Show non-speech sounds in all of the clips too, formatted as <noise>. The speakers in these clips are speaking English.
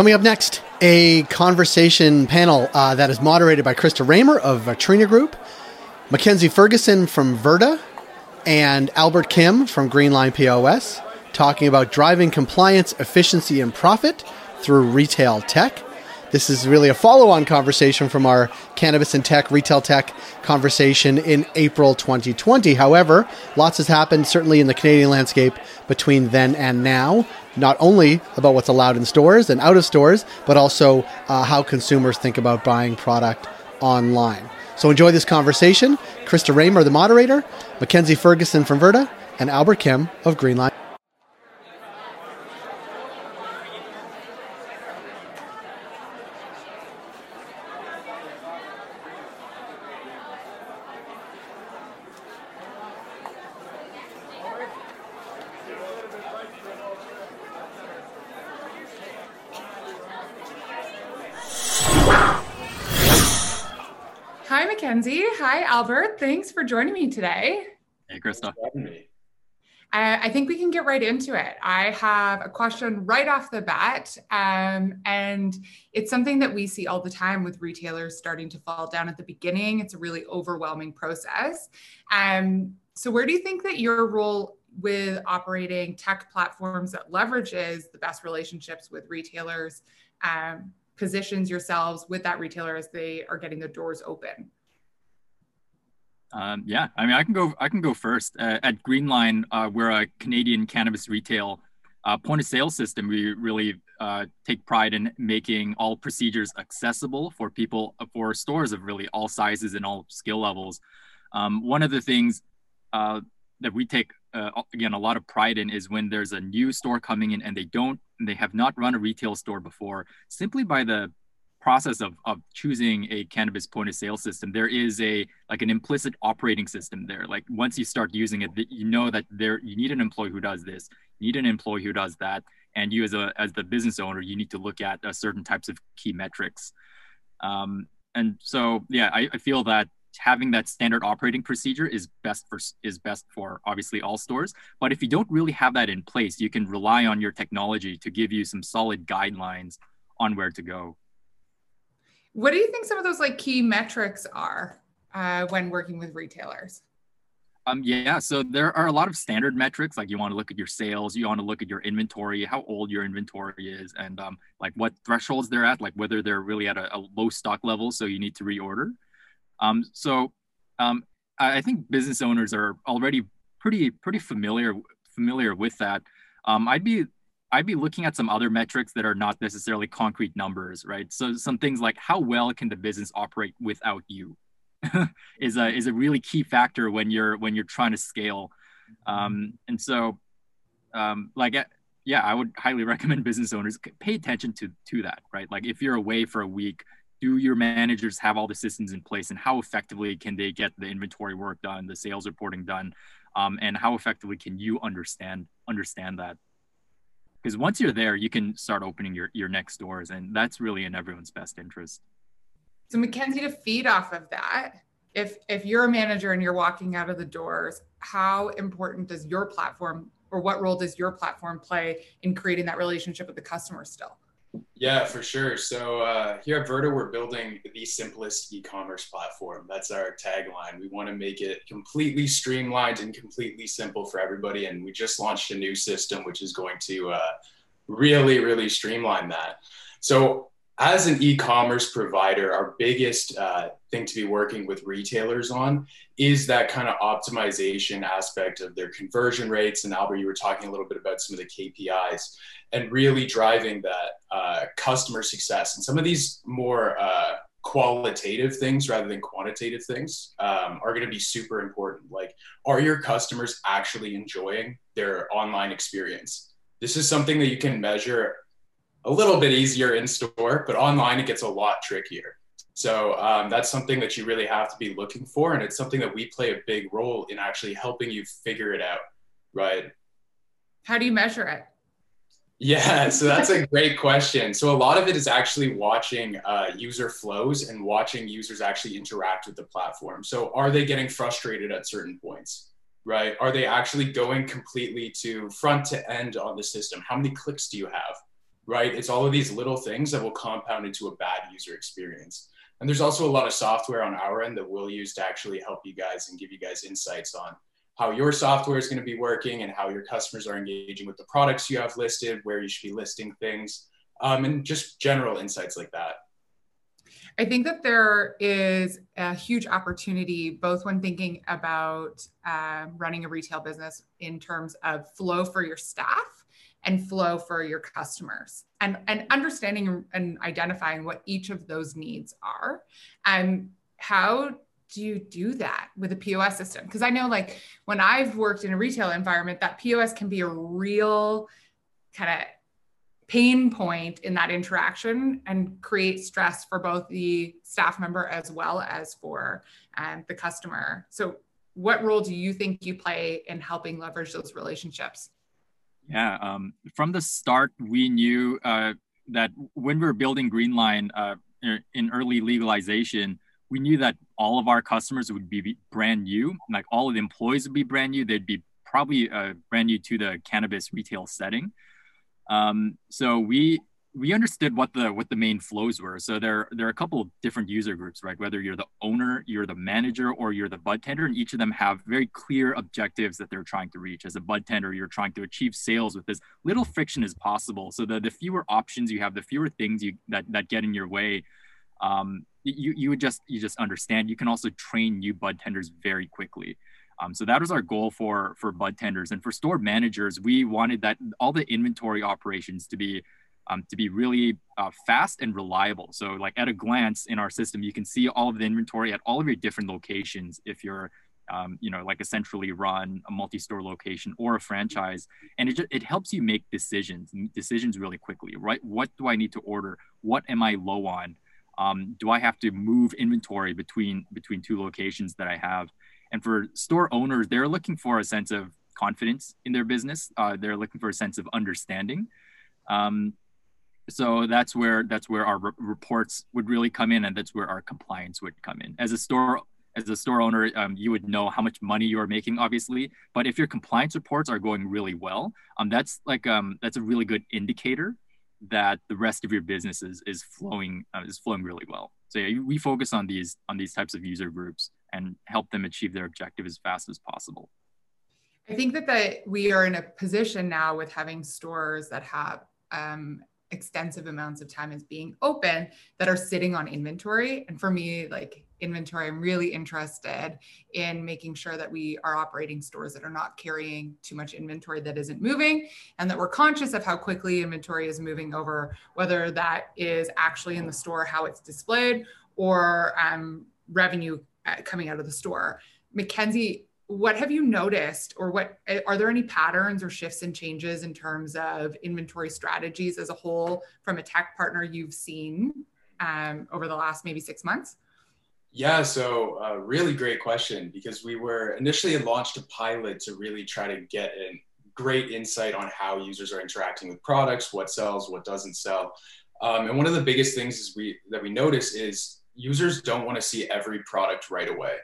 Coming up next, a conversation panel uh, that is moderated by Krista Raymer of Trina Group, Mackenzie Ferguson from Verda, and Albert Kim from Greenline POS, talking about driving compliance, efficiency, and profit through retail tech. This is really a follow on conversation from our cannabis and tech, retail tech conversation in April 2020. However, lots has happened, certainly in the Canadian landscape, between then and now. Not only about what's allowed in stores and out of stores, but also uh, how consumers think about buying product online. So enjoy this conversation. Krista Raymer, the moderator, Mackenzie Ferguson from Verda, and Albert Kim of Greenline. Mackenzie. Hi, Albert. Thanks for joining me today. Hey, Krista. I, I think we can get right into it. I have a question right off the bat, um, and it's something that we see all the time with retailers starting to fall down at the beginning. It's a really overwhelming process. Um, so, where do you think that your role with operating tech platforms that leverages the best relationships with retailers um, positions yourselves with that retailer as they are getting the doors open? Um, yeah, I mean, I can go. I can go first. Uh, at Greenline, uh, we're a Canadian cannabis retail uh, point of sale system. We really uh, take pride in making all procedures accessible for people, uh, for stores of really all sizes and all skill levels. Um, one of the things that we take again a lot of pride in is when there's a new store coming in and they don't, they have not run a retail store before, simply by the process of, of choosing a cannabis point of sale system. There is a like an implicit operating system there. Like once you start using it you know that there you need an employee who does this you need an employee who does that and you as a as the business owner you need to look at uh, certain types of key metrics. Um, and so yeah I, I feel that having that standard operating procedure is best for is best for obviously all stores but if you don't really have that in place you can rely on your technology to give you some solid guidelines on where to go what do you think some of those like key metrics are uh, when working with retailers? Um, yeah, so there are a lot of standard metrics. Like you want to look at your sales, you want to look at your inventory, how old your inventory is, and um, like what thresholds they're at, like whether they're really at a, a low stock level, so you need to reorder. Um, so um, I think business owners are already pretty pretty familiar familiar with that. Um, I'd be I'd be looking at some other metrics that are not necessarily concrete numbers, right? So some things like how well can the business operate without you <laughs> is a is a really key factor when you're when you're trying to scale. Um, and so, um, like, yeah, I would highly <laughs> recommend business owners pay attention to to that, right? Like, if you're away for a week, do your managers have all the systems in place, and how effectively can they get the inventory work done, the sales reporting done, um, and how effectively can you understand understand that? because once you're there you can start opening your, your next doors and that's really in everyone's best interest. So mackenzie to feed off of that if if you're a manager and you're walking out of the doors how important does your platform or what role does your platform play in creating that relationship with the customer still yeah, for sure. So uh, here at Verda, we're building the simplest e-commerce platform. That's our tagline. We want to make it completely streamlined and completely simple for everybody. And we just launched a new system, which is going to uh, really, really streamline that. So as an e-commerce provider, our biggest uh, thing to be working with retailers on is that kind of optimization aspect of their conversion rates. And Albert, you were talking a little bit about some of the KPIs and really driving that uh, customer success. And some of these more uh, qualitative things rather than quantitative things um, are going to be super important. Like, are your customers actually enjoying their online experience? This is something that you can measure a little bit easier in store, but online it gets a lot trickier. So um, that's something that you really have to be looking for, and it's something that we play a big role in actually helping you figure it out, right? How do you measure it? Yeah, so that's a great question. So a lot of it is actually watching uh, user flows and watching users actually interact with the platform. So are they getting frustrated at certain points? Right? Are they actually going completely to front to end on the system? How many clicks do you have? Right? It's all of these little things that will compound into a bad user experience. And there's also a lot of software on our end that we'll use to actually help you guys and give you guys insights on how your software is going to be working and how your customers are engaging with the products you have listed, where you should be listing things, um, and just general insights like that. I think that there is a huge opportunity, both when thinking about uh, running a retail business in terms of flow for your staff and flow for your customers and, and understanding and identifying what each of those needs are. And how do you do that with a POS system? Because I know, like, when I've worked in a retail environment, that POS can be a real kind of pain point in that interaction and create stress for both the staff member as well as for um, the customer. So, what role do you think you play in helping leverage those relationships? Yeah, um, from the start, we knew uh, that when we were building Greenline uh, in early legalization, we knew that all of our customers would be brand new. Like all of the employees would be brand new. They'd be probably uh, brand new to the cannabis retail setting. Um, so we we understood what the what the main flows were. So there there are a couple of different user groups, right? Whether you're the owner, you're the manager, or you're the bud tender, and each of them have very clear objectives that they're trying to reach. As a bud tender, you're trying to achieve sales with as little friction as possible. So the the fewer options you have, the fewer things you that that get in your way. Um, you you would just you just understand. You can also train new bud tenders very quickly. Um, so that was our goal for for bud tenders and for store managers. We wanted that all the inventory operations to be um, to be really uh, fast and reliable. So like at a glance in our system, you can see all of the inventory at all of your different locations. If you're um, you know, like a centrally run, a multi-store location or a franchise, and it just, it helps you make decisions, decisions really quickly, right? What do I need to order? What am I low on? Um, do I have to move inventory between between two locations that I have? And for store owners, they're looking for a sense of confidence in their business. Uh, they're looking for a sense of understanding. Um, so that's where that's where our re- reports would really come in, and that's where our compliance would come in. As a store as a store owner, um, you would know how much money you are making, obviously. But if your compliance reports are going really well, um, that's like um, that's a really good indicator that the rest of your business is, is flowing uh, is flowing really well. So yeah, we focus on these on these types of user groups and help them achieve their objective as fast as possible. I think that that we are in a position now with having stores that have um, extensive amounts of time as being open that are sitting on inventory. And for me, like inventory, I'm really interested in making sure that we are operating stores that are not carrying too much inventory that isn't moving and that we're conscious of how quickly inventory is moving over, whether that is actually in the store, how it's displayed, or um, revenue uh, coming out of the store. Mackenzie, what have you noticed or what are there any patterns or shifts and changes in terms of inventory strategies as a whole from a tech partner you've seen um, over the last maybe six months? Yeah so uh, really great question because we were initially launched a pilot to really try to get a great insight on how users are interacting with products what sells what doesn't sell. Um, and one of the biggest things is we that we notice is users don't want to see every product right away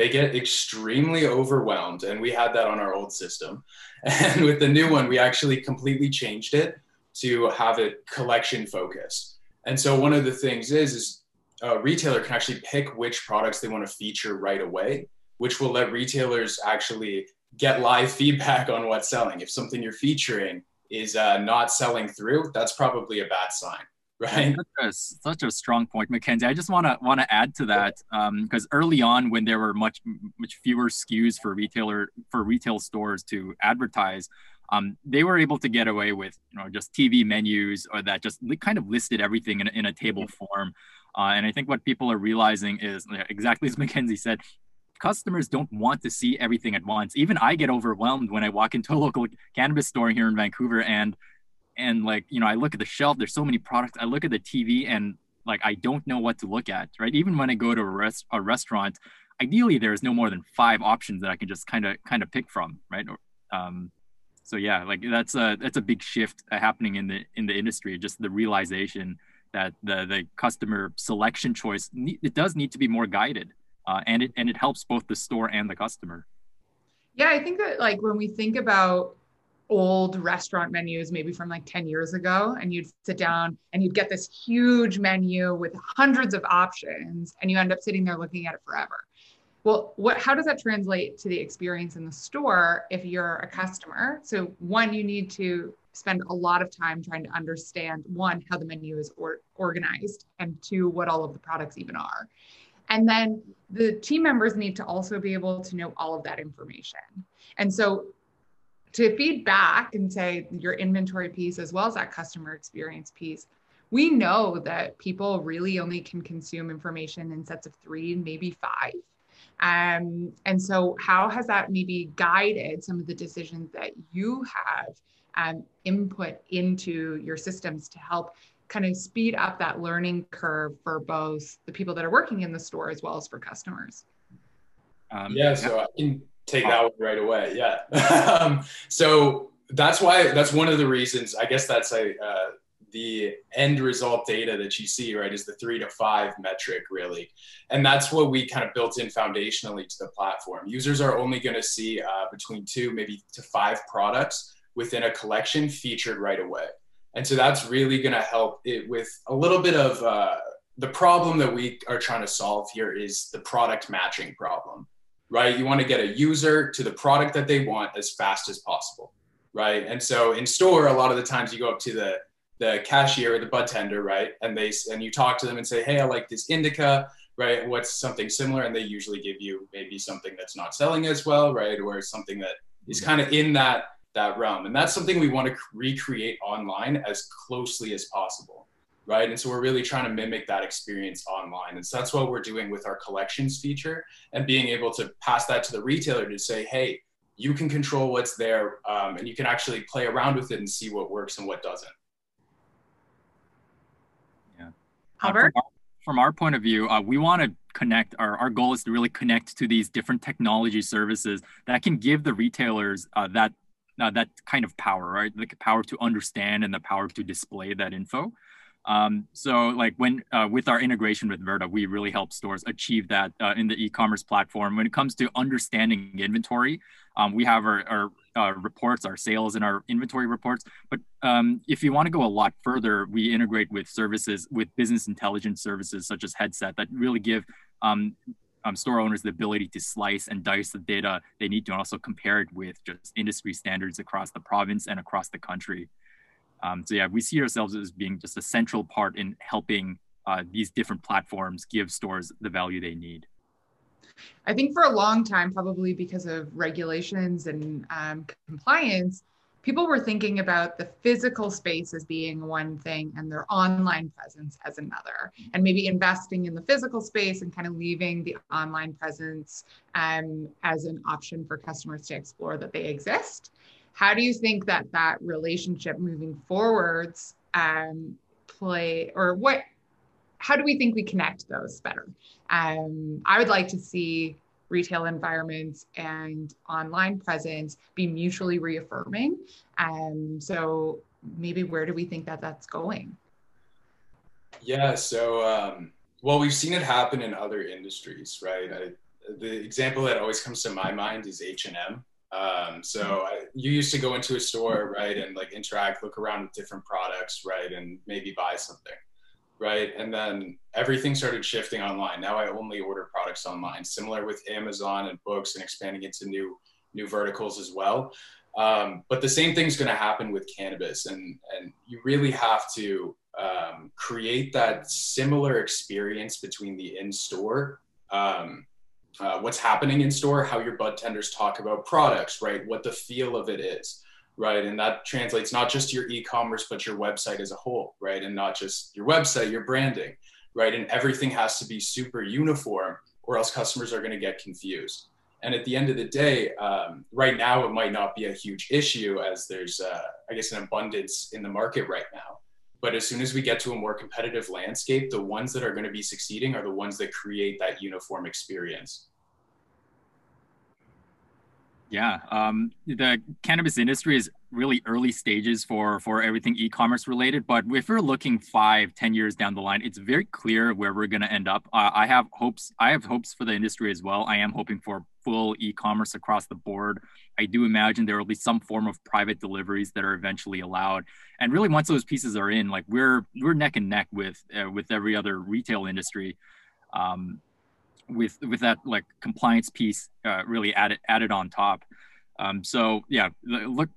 they get extremely overwhelmed. And we had that on our old system. <laughs> And with the new one, we actually completely changed it to have it collection focused. And so one of the things is, is a retailer can actually pick which products they want to feature right away, which will let retailers actually get live <laughs> feedback on what's selling. If something you're featuring is uh, not selling through, that's probably a bad sign right. Such a, such a, strong point mackenzie. I just want to want to add to that because um, early on when there were much much fewer skus for retailer for retail stores to advertise um, they were able to get away with you know just tv menus or that just kind of listed everything in, in a table form. Uh, and i think what people are realizing is exactly as <laughs> mackenzie said customers don't want to see everything at once. Even i get overwhelmed when i walk into a local cannabis store here in vancouver and and like you know i look at the shelf there's so many products i look at the tv and like i don't know what to look at right? Even when i go to a, rest, a restaurant ideally there's no more than five options that i can just kind of kind of pick from right? Um, so yeah like that's a that's a big shift happening in the in the industry just the realization that the the customer selection choice it does need to be more guided uh, and it and it helps both the store and the customer. Yeah i think that like when we think about old restaurant menus, maybe from like 10 years ago, and you'd sit down and you'd get this huge menu with hundreds of options, and you end up sitting there looking at it forever. Well, what how does that translate to the experience in the store if you're a customer? So one, you need to spend a lot of time trying to understand one, how the menu is or, organized, and two, what all of the products even are. And then the team members need to also be able to know all of that information. And so to feed back and say your inventory piece as well as that customer experience piece, we know that people really only can consume information in sets of three, and maybe five. Um, and so, how has that maybe guided some of the decisions that you have um, input into your systems to help kind of speed up that learning curve for both the people that are working in the store as well as for customers? Um, yeah, so I can take that one right away. Yeah. <laughs> um, so that's why that's one of the reasons. I guess that's a uh, the end result data that you see, right, is the three to five metric, really. And that's what we kind of built in foundationally to the platform. Users are only going to see uh, between two, maybe to five products within a collection featured right away. And so that's really going to help it with a little bit of uh, the problem that we are trying to solve here is the product matching problem, right? You want to get a user to the product that they want as fast as possible, right? And so in store, a lot of the times you go up to the the cashier or the bud tender, right? And they and you talk to them and say, "Hey, I like this indica, right? What's something similar?" And they usually give you maybe something that's not selling as well, right? Or something that is mm-hmm. kind of in that that realm. And that's something we want to recreate online as closely as possible. Right. And so we're really trying to mimic that experience online. And so that's what we're doing with our collections feature and being able to pass that to the retailer to say, hey, you can control what's there um, and you can actually play around with it and see what works and what doesn't. Yeah. Albert? Uh, from, our, from, our, point of view, uh, we want to connect our, our goal is to really connect to these different technology services that can give the retailers uh, that uh, that kind of power, right? The power to understand and the power to display that info. Um, so like when uh, with our integration with Verda, we really help stores achieve that uh, in the e-commerce platform. When it comes to understanding inventory, um, we have our, our uh, reports, our sales and our inventory reports. But um, if you want to go a lot further, we integrate with services, with business intelligence services such as Headset that really give um, um, store owners the ability to slice and dice the data they need to also compare it with just industry standards across the province and across the country. Um, so yeah, we see ourselves as being just a central part in helping uh, these different platforms give stores the value they need. I think for a long time, probably because of regulations and um, compliance, people were thinking about the physical space as being one thing and their online presence as another and maybe investing in the physical space and kind of leaving the online presence um, as an option for customers to explore that they exist how do you think that that relationship moving forwards um, play or what how do we think we connect those better um, i would like to see retail environments and online presence be mutually reaffirming. Um, so maybe where do we think that that's going? Yeah, so um, well, we've seen it happen in other industries, right? I, the example that always comes to my mind is H and M. Um, so I, you used to go into a store, right, and like interact, look around with different products, right, and maybe buy something right? And then everything started shifting online. Now I only order products online. Similar with Amazon and books and expanding into new new verticals as well. Um, but the same thing's going to happen with cannabis, and and you really have to um, create that similar experience between the in store. Um, uh, what's happening in store, how your bud tenders talk about products, right? What the feel of it is, right? And that translates not just your e-commerce, but your website as a whole, right? And not just your website, your branding, right? And everything has to be super uniform, or else customers are going to get confused. And at the end of the day, um, right now it might not be a huge issue as there's, uh, I guess, an abundance in the market right now. But as soon as we get to a more competitive landscape, the ones that are going to be succeeding are the ones that create that uniform experience. Yeah, um, the cannabis industry is really early stages for for everything e-commerce related but if we're looking five ten years down the line it's very clear where we're going to end up. Uh, i have hopes i have hopes for the industry as well. I am hoping for full e-commerce across the board. I do imagine there will be some form of private deliveries that are eventually allowed. And really once those pieces are in like we're we're neck and neck with uh, with every other retail industry. Um, with with that like compliance piece uh, really added added on top um, so yeah, look,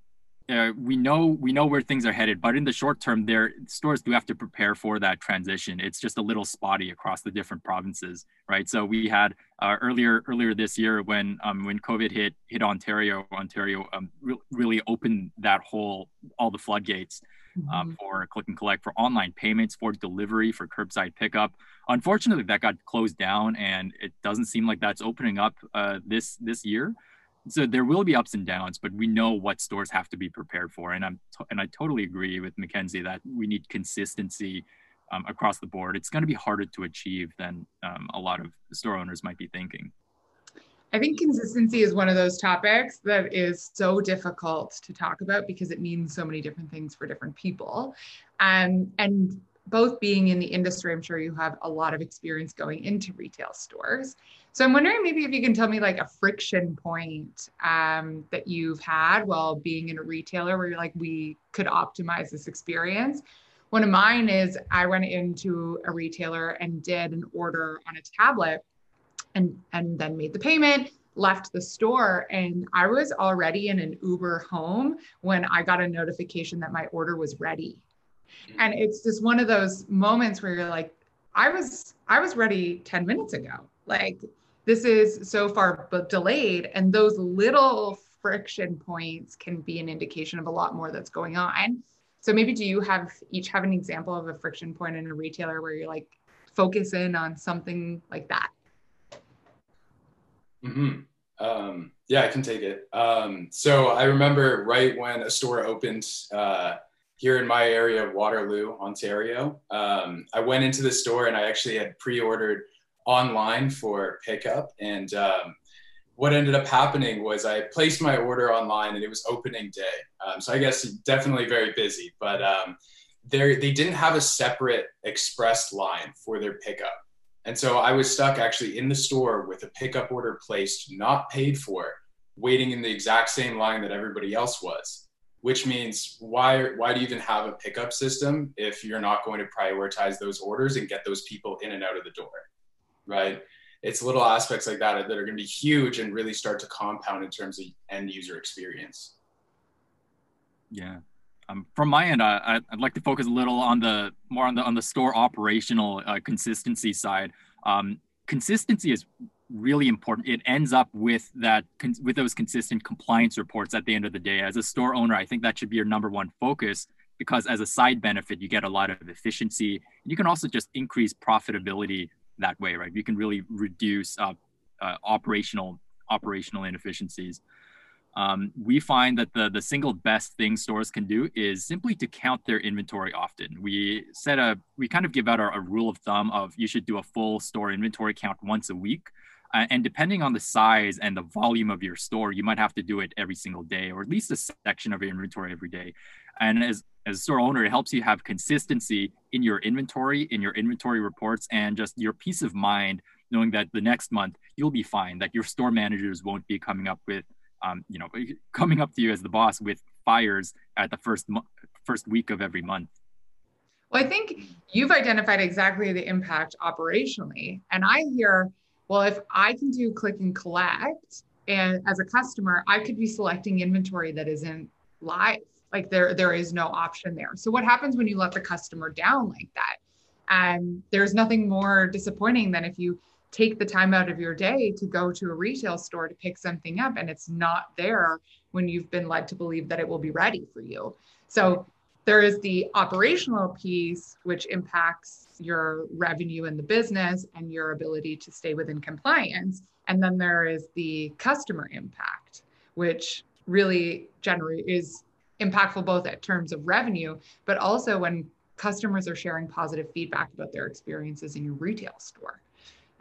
uh, we know we know where things are headed, but in the short term, their stores do have to prepare for that transition. It's just a little spotty across the different provinces, right? So we had uh, earlier earlier this year when um, when COVID hit hit Ontario, Ontario um, re- really opened that whole all the floodgates um, mm-hmm. for click and collect, for online payments, for delivery, for curbside pickup. Unfortunately, that got closed down, and it doesn't seem like that's opening up uh, this this year so there will be ups and downs, but we know what stores have to be prepared for. And I'm t- and I totally agree with Mackenzie that we need consistency um, across the board. It's going to be harder to achieve than um, a lot of store owners might be thinking. I think consistency is one of those topics that is so difficult to talk about because it means so many different things for different people. Um, and both being in the industry, I'm sure you have a lot of experience going into retail stores. So I'm wondering maybe if you can tell me like a friction point um, that you've had while being in a retailer where you're like, we could optimize this experience. One of mine is I went into a retailer and did an order on a tablet and, and then made the payment, left the store, and I was already in an Uber home when I got a notification that my order was ready. And it's just one of those moments where you're like, I was I was ready 10 minutes ago. Like this is so far but delayed and those little friction points can be an indication of a lot more that's going on so maybe do you have each have an example of a friction point in a retailer where you're like focus in on something like that mm-hmm. um, yeah i can take it um, so i remember right when a store opened uh, here in my area of waterloo ontario um, i went into the store and i actually had pre-ordered online for pickup. And um, what ended up happening was I placed my order online and it was opening day. Um, so I guess definitely very busy, but um, they didn't have a separate express line for their pickup. And so I was stuck actually in the store with a pickup order placed, not paid for, waiting in the exact same line that everybody else was. Which means why why do you even have a pickup system if you're not going to prioritize those orders and get those people in and out of the door? right? It's little aspects like that that are going to be huge and really start to compound in terms of end user experience. Yeah. Um, from my end, I, would like to focus a little on the more on the on the store operational uh, consistency side. Um, consistency is really important. It ends up with that with those consistent compliance reports at the end of the day. As a store owner, I think that should be your number one focus because as a side benefit, you get a lot of efficiency. You can also just increase profitability that way, right? You can really reduce uh, uh, operational operational inefficiencies. Um, we find that the the single best thing stores can do is simply to count their inventory often. We set a we kind of give out our, a rule of thumb of you should do a full store inventory count once a week. Uh, and depending on the size and the volume of your store, you might have to do it every single day, or at least a section of your inventory every day. And as as a store owner, it helps you have consistency in your inventory, in your inventory reports, and just your peace of mind knowing that the next month you'll be fine. That your store managers won't be coming up with, um, you know, <laughs> coming up to you as the boss with fires at the first mo- first week of every month. Well, I think you've identified exactly the impact operationally, and I hear, well, if I can do click and collect, and as a customer, I could be selecting inventory that isn't live. Like there there is no option there. So what happens when you let the customer down like that? And there's nothing more disappointing than if you take the time out of your day to go to a retail store to pick something up and it's not there when you've been led to believe that it will be ready for you so there is the operational piece which impacts your revenue in the business and your ability to stay within compliance and then there is the customer impact which really generally is impactful both at terms of revenue, but also when customers are sharing positive feedback about their experiences in your retail store.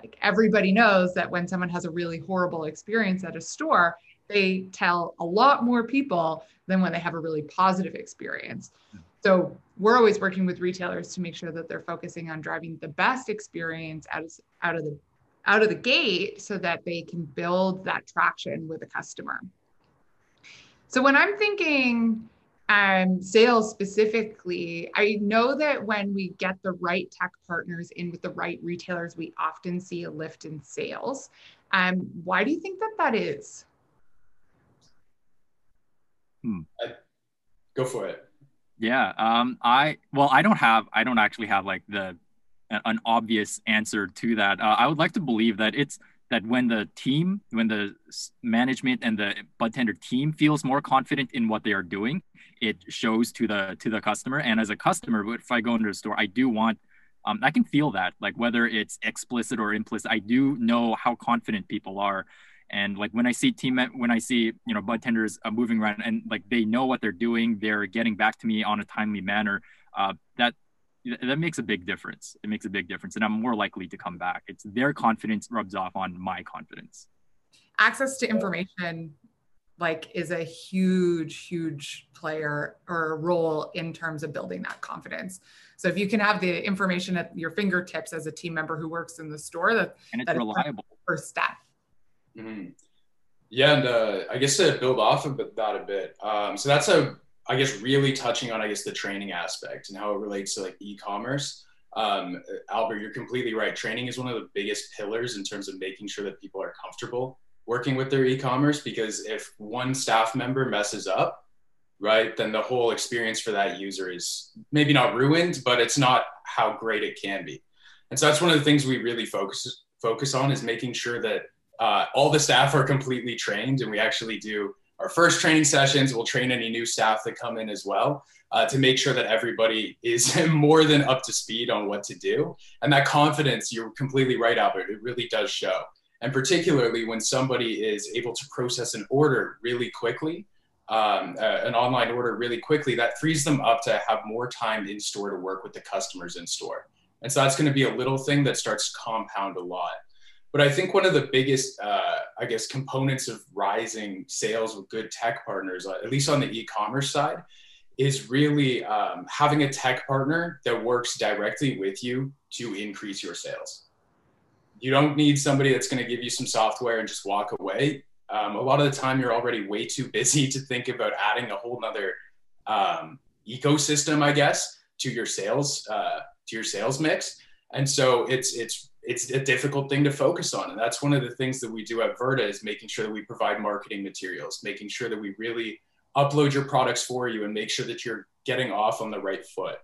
Like everybody knows that when someone has a really horrible experience at a store, they tell a lot more people than when they have a really positive experience. So we're always working with retailers to make sure that they're focusing on driving the best experience out of, out of the out of the gate so that they can build that traction with a customer. So when I'm thinking um, sales specifically, I know that when we get the right tech partners in with the right retailers, we often see a lift in sales. Um, why do you think that that is? Hmm. I, go for it. Yeah. Um, I well, I don't have. I don't actually have like the an obvious answer to that. Uh, I would like to believe that it's that when the team, when the management and the bud tender team feels more confident in what they are doing, it shows to the to the customer. And as a customer, if I go into a store, I do want um, I can feel that, like whether it's explicit or implicit, I do know how confident people are. And like when I see team, when I see you know bud tenders uh, moving around and like they know what they're doing, they're getting back to me on a timely manner. Uh, that that makes a big difference. It makes a big difference, and I'm more likely to come back. It's their confidence rubs off on my confidence. Access to information, like, is a huge, huge player or role in terms of building that confidence. So if you can have the information at your fingertips as a team member who works in the store, that and it's that reliable. First step. Mm-hmm. Yeah, and uh, I guess to build off of that a bit, um, so that's a I guess really touching on I guess the training aspect and how it relates to like e-commerce. Um, Albert, you're completely right. Training is one of the biggest pillars in terms of making sure that people are comfortable working with their e-commerce because if one staff member messes up, right, then the whole experience for that user is maybe not ruined, but it's not how great it can be. And so that's one of the things we really focus focus on is making sure that uh, all the staff are completely trained and we actually do our first training sessions. We'll train any new staff that come in as well uh, to make sure that everybody is <laughs> more than up to speed on what to do. And that confidence, you're completely right, Albert, it really does show. And particularly when somebody is able to process an order really quickly, um, uh, an online order really quickly, that frees them up to have more time in store to work with the customers in store. And so that's going to be a little thing that starts to compound a lot. But I think one of the biggest, uh, I guess, components of rising sales with good tech partners, uh, at least on the e-commerce side, is really um, having a tech partner that works directly with you to increase your sales. You don't need somebody that's going to give you some software and just walk away. Um, a lot of the time, you're already way too busy <laughs> to think about adding a whole nother um, ecosystem, I guess, to your sales uh, to your sales mix. And so it's it's it's a difficult thing to focus on. And that's one of the things that we do at verda is making sure that we provide marketing materials making sure that we really upload your products for you and make sure that you're getting off on the right foot.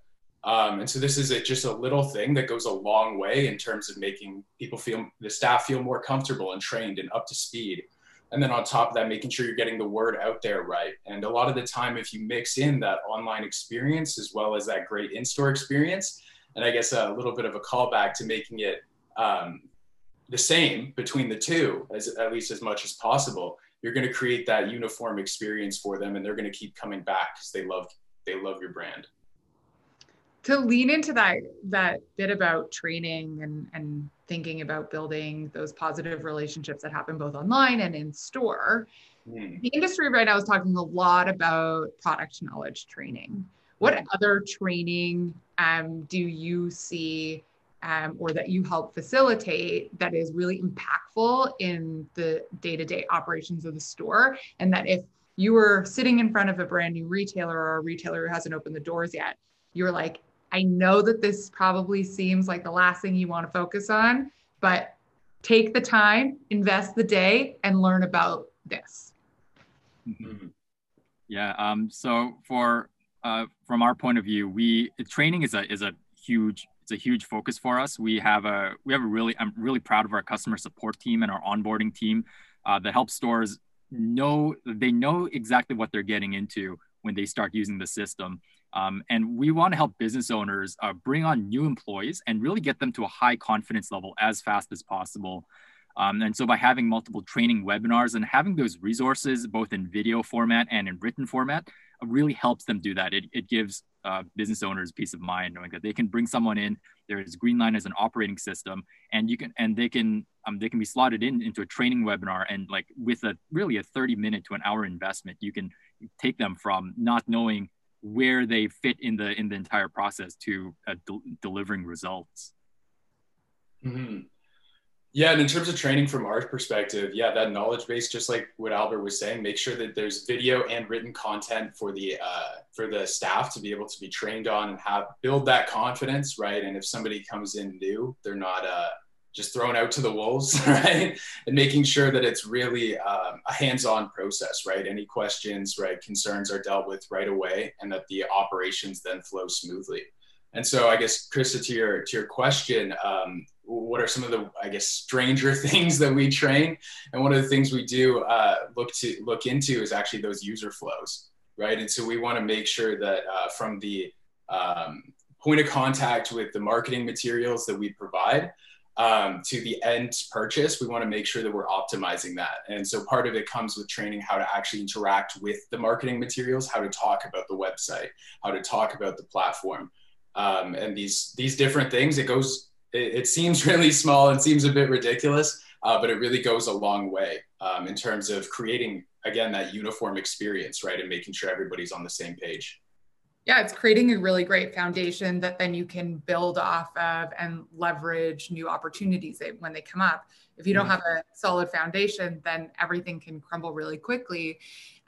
Um, and so this is a, just a little thing that goes a long way in terms of making people feel the staff feel more comfortable and trained and up to speed. And then on top of that making sure you're getting the word out there right. And a lot of the time if you mix in that online experience as well as that great in-store experience and i guess a little bit of a callback to making it um, the same between the two as at least as much as possible you're going to create that uniform experience for them and they're going to keep coming back because they love they love your brand to lean into that that bit about training and and thinking about building those positive relationships that happen both online and in store mm. the industry right now is talking a lot about product knowledge training what mm. other training um, do you see um, or that you help facilitate that is really impactful in the day-to-day operations of the store and that if you were sitting in front of a brand new retailer or a retailer who hasn't opened the doors yet you're like i know that this probably seems like the last thing you want to focus on but take the time invest the day and learn about this mm-hmm. yeah um, so for uh, from our point of view we training is a is a huge it's a huge focus for us. We have a we have a really I'm really proud of our customer support team and our onboarding team uh, that helps stores know they know exactly what they're getting into when they start using the system. Um, and we want to help business owners uh, bring on new employees and really get them to a high confidence level as fast as possible. Um, and so by having multiple training webinars and having those resources both in video format and in written format really helps them do that. It, it gives uh, business owners peace of mind knowing that they can bring someone in. There is Greenline as an operating system, and you can and they can um, they can be slotted in into a training webinar, and like with a really a 30 minute to an hour investment, you can take them from not knowing where they fit in the in the entire process to uh, de- delivering results. Mm-hmm. Yeah, and in terms of training from our perspective, yeah, that knowledge base, just like what Albert was saying, make sure that there's video and written content for the uh, for the staff to be able to be trained on and have build that confidence, right? And if somebody comes in new, they're not uh, just thrown out to the wolves, <laughs> right? And making sure that it's really um, a hands-on process, right? Any questions, right, concerns are dealt with right away, and that the operations then flow smoothly. And so, I guess, Krista, to your to your question, um, what are some of the I guess stranger <laughs> things that we train? And one of the things we do uh, look to look into is actually those user flows, right? And so we want to make sure that uh, from the um, point of contact with the marketing materials that we provide um, to the end purchase, we want to make sure that we're optimizing that. And so part of it comes with training how to actually interact with the marketing materials, how to talk about the website, how to talk about the platform um, and these these different things. It goes. It, it seems <laughs> really small and seems a bit ridiculous, uh, but it really goes a long way um, in terms of creating again that uniform experience, right, and making sure everybody's on the same page. Yeah, it's creating a really great foundation that then you can build off of and leverage new opportunities when they come up. If you don't mm-hmm. have a solid foundation, then everything can crumble really quickly.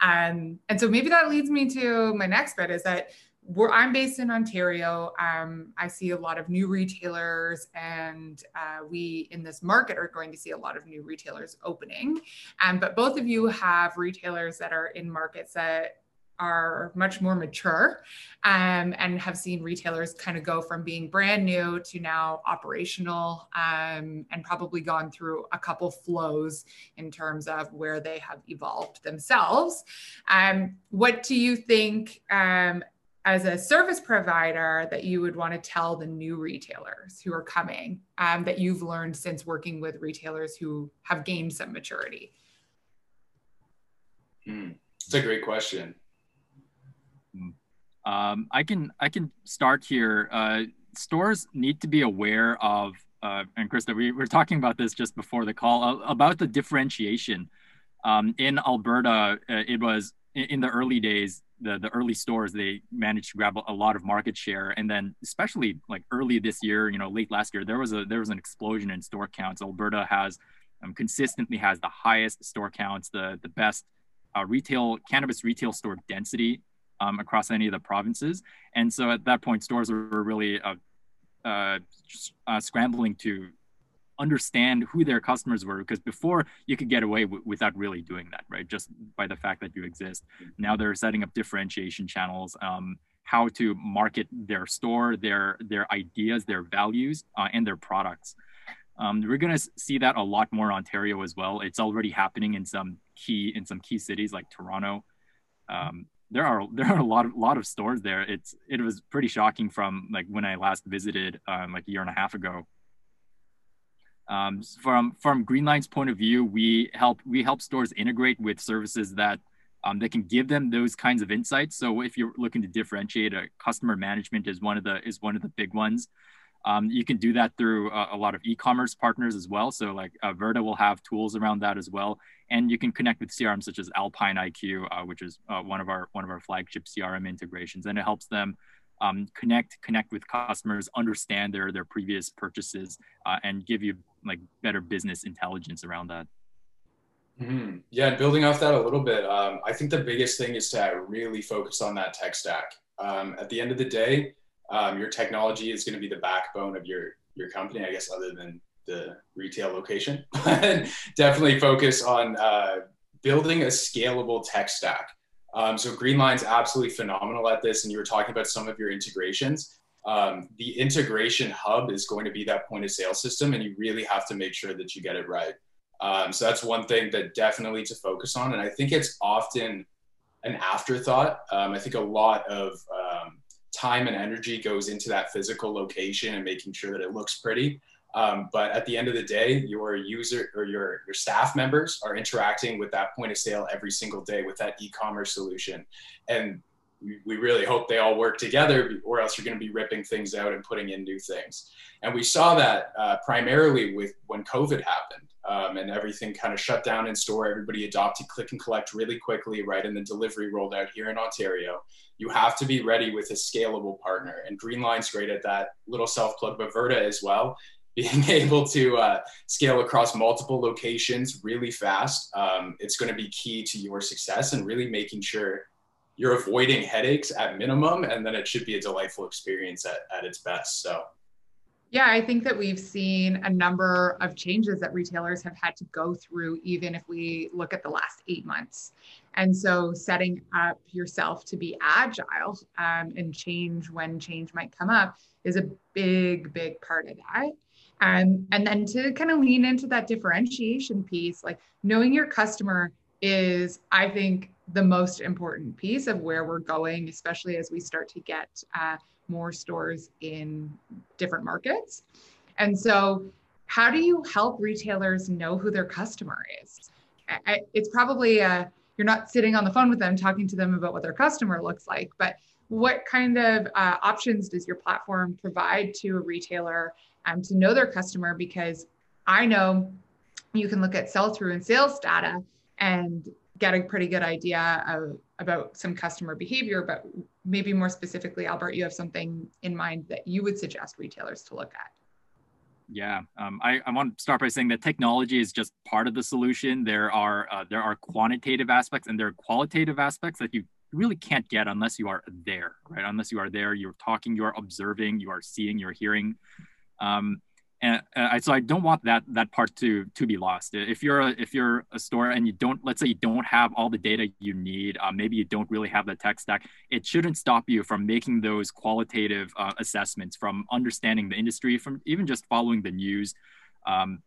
Um, and so maybe that leads me to my next bit is that where I'm based in Ontario, um, I see a lot of new retailers, and uh, we in this market are going to see a lot of new retailers opening. Um, but both of you have retailers that are in markets that are much more mature um, and have seen retailers kind of go from being brand new to now operational um, and probably gone through a couple flows in terms of where they have evolved themselves. Um, what do you think? As a service provider that you would want to tell the new retailers who are coming um, that you've learned since working with retailers who have gained some maturity? Mm, it's a great question. Um, I can I can start here. Uh, stores need to be aware of, uh, and Krista, we were talking about this just before the call uh, about the differentiation. Um, in Alberta, uh, it was in the early days the the early stores they managed to grab a lot of market share. And then especially like early this year you know late last year there was a there was an explosion in store counts. Alberta has um, consistently has the highest store counts the the best uh, retail cannabis retail store density um, across any of the provinces. And so at that point stores were really uh, uh, uh scrambling to understand who their customers were because before you could get away w- without really doing that right? Just by the fact that you exist. Now they're setting up differentiation channels um, how to market their store their their ideas their values uh, and their products. Um, we're going to see that a lot more ontario as well. It's already happening in some key in some key cities like toronto. Um, there are <laughs> there are a lot of lot of stores there. It's it was pretty shocking from like when i last visited um, like a year and a half ago um, from from Greenline's point of view, we help we help stores integrate with services that um, that can give them those kinds of insights. So if you're looking to differentiate, a customer management is one of the is one of the big ones. Um, you can do that through a, a, lot of e-commerce partners as well. So like uh, Verda will have tools around that as well, and you can connect with CRM such as Alpine IQ, uh, which is uh, one of our one of our flagship CRM integrations, and it helps them um, connect connect with customers, understand their their previous purchases, uh, and give you like better business intelligence around that. Mm-hmm. Yeah, building off that a little bit, um, I think the biggest thing is to really focus on that tech stack. Um, at the end of the day, um, your technology is going to be the backbone of your your company, I guess, other than the retail location. <laughs> Definitely focus on uh, building a scalable tech stack. Um, so Greenline's absolutely phenomenal at this, and you were talking about some of your integrations. Um, the integration hub is going to be that point of sale system, and you really have to make sure that you get it right. Um, so that's one thing that definitely to focus on, and I think it's often an afterthought. Um, I think a lot of um, time and energy goes into that physical location and making sure that it looks pretty. Um, but at the end of the day, your user or your, your staff members are interacting with that point of sale every single day with that e-commerce solution. And we, really hope they all work together or else you're going to be ripping things out and putting in new things. And we saw that uh, primarily with when COVID happened um, and everything kind of shut down in store. Everybody adopted click and collect really quickly, right? And the delivery rolled out here in Ontario. You have to be ready with a scalable partner. And Greenline's great at that. Little self plug, but as well <laughs> being able to uh, scale across multiple locations really fast, um, it's going to be key to your success and really making sure you're avoiding headaches at minimum, and then it should be a delightful experience at, at its best. So. Yeah, I think that we've seen a number of changes that retailers have had to go through, even if we look at the last eight months. And so, setting up yourself to be agile um, and change when change might come up is a big, big part of that. Um, and then to kind of lean into that differentiation piece, like knowing your customer is, I think, the most important piece of where we're going, especially as we start to get uh, more stores in different markets. And so, how do you help retailers know who their customer is? I, it's probably uh, you're not sitting on the phone with them talking to them about what their customer looks like, but what kind of uh, options does your platform provide to a retailer um, to know their customer? Because I know you can look at sell through and sales data and get a pretty good idea of, about some customer behavior, but maybe more specifically, Albert, you have something in mind that you would suggest retailers to look at. Yeah, um, I, I want to start by saying that technology is just part of the solution. There are uh, there are quantitative aspects and there are qualitative aspects that you really can't get unless you are there, right? Unless you are there, you're talking, you are observing, you are seeing, you're hearing. Um, and uh, so I don't want that that part to to be lost. If you're a, if you're a store and you don't, let's say you don't have all the data you need, uh, maybe you don't really have the tech stack. It shouldn't stop you from making those qualitative uh, assessments, from understanding the industry, from even just following the news. Um,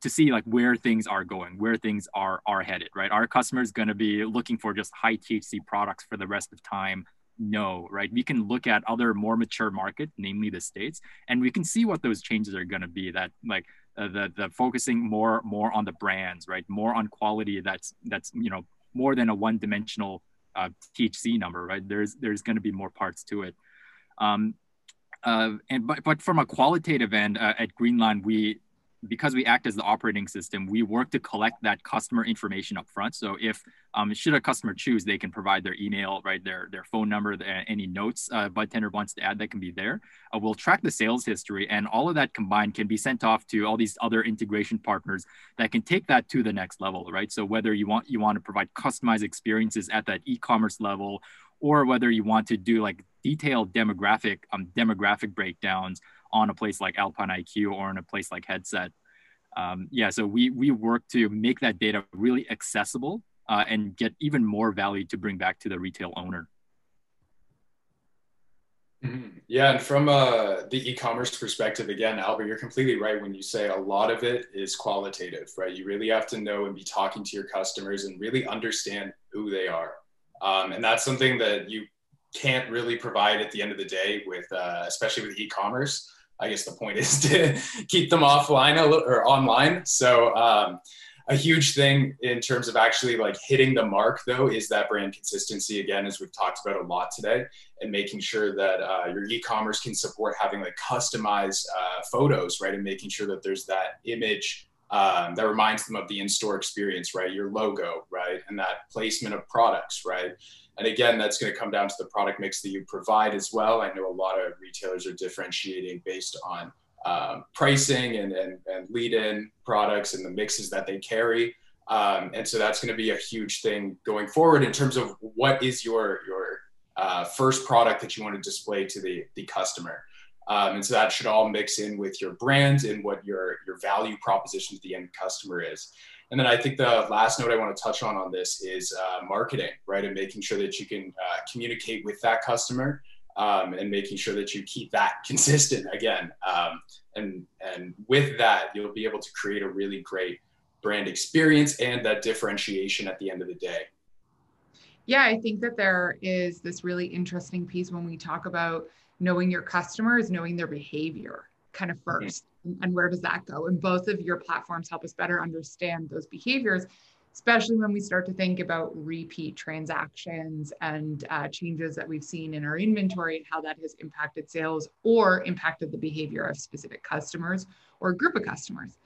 to see like where things are going, where things are are headed, right? Our customers going to be looking for just high THC products for the rest of time no, right? We can look at other more mature markets, namely the states, and we can see what those changes are going to be. That like uh, the the focusing more more on the brands, right? More on quality. That's that's you know more than a one dimensional uh, THC number, right? There's there's going to be more parts to it. Um, uh, and but but from a qualitative end uh, at Greenline, we because we act as the operating system, we work to collect that customer information up front. So if um, should a customer choose, they can provide their email, right, their their phone number, any notes uh, Budtender wants to add that can be there. Uh, we'll track the sales history, and all of that combined can be sent off to all these other integration partners that can take that to the next level, right? So whether you want you want to provide customized experiences at that e-commerce level, or whether you want to do like detailed demographic um, demographic breakdowns on a place like Alpine IQ or in a place like Headset. Um, yeah, so we we work to make that data really accessible uh, and get even more value to bring back to the retail owner. Mm-hmm. Yeah, and from uh, the e-commerce perspective, again, Albert, you're completely right when you say a lot of it is qualitative, right? You really have to know and be talking to your customers and really understand who they are, um, and that's something that you can't really provide at the end of the day with, uh, especially with e-commerce. I guess the point <laughs> is to keep them offline or online. So um, a huge thing in terms of actually like hitting the mark though is that brand consistency again as we've talked about a lot today and making sure that uh, your e-commerce can support having like customized uh, photos right? And making sure that there's that image um, that reminds them of the in-store experience right? Your logo right? And that placement of products right and again, that's going to come down to the product mix that you provide as well. I know a lot of retailers are differentiating based on um, pricing and, and, and lead in products and the mixes that they carry. Um, and so that's going to be a huge thing going forward in terms of what is your, your uh, first product that you want to display to the, the customer. Um, and so that should all mix in with your brand and what your, your value proposition to the end customer is. And then I think the last note I want to touch on on this is uh, marketing, right? And making sure that you can uh, communicate with that customer um, and making sure that you keep that <laughs> consistent again. Um, and, and with that, you'll be able to create a really great brand experience and that differentiation at the end of the day. Yeah, I think that there is this really interesting piece when we talk about knowing your customers, knowing their behavior kind of 1st mm-hmm. and where does that go and both of your platforms help us better understand those behaviors especially when we start to think about repeat transactions and uh, changes that we've seen in our inventory and how that has impacted sales or impacted the behavior of specific customers or a group of customers.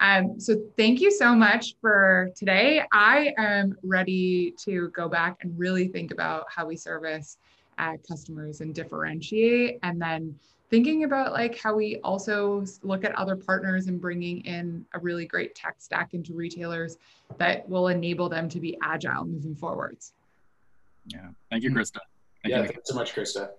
Um, so thank you so much for today. I am ready to go back and really think about how we service uh, customers and differentiate and then thinking about like how we also look at other partners and bringing in a really great tech stack into retailers that will enable them to be agile moving forwards. Yeah. Thank you, hmm. Krista. Thank yeah, you. thanks so much, Krista.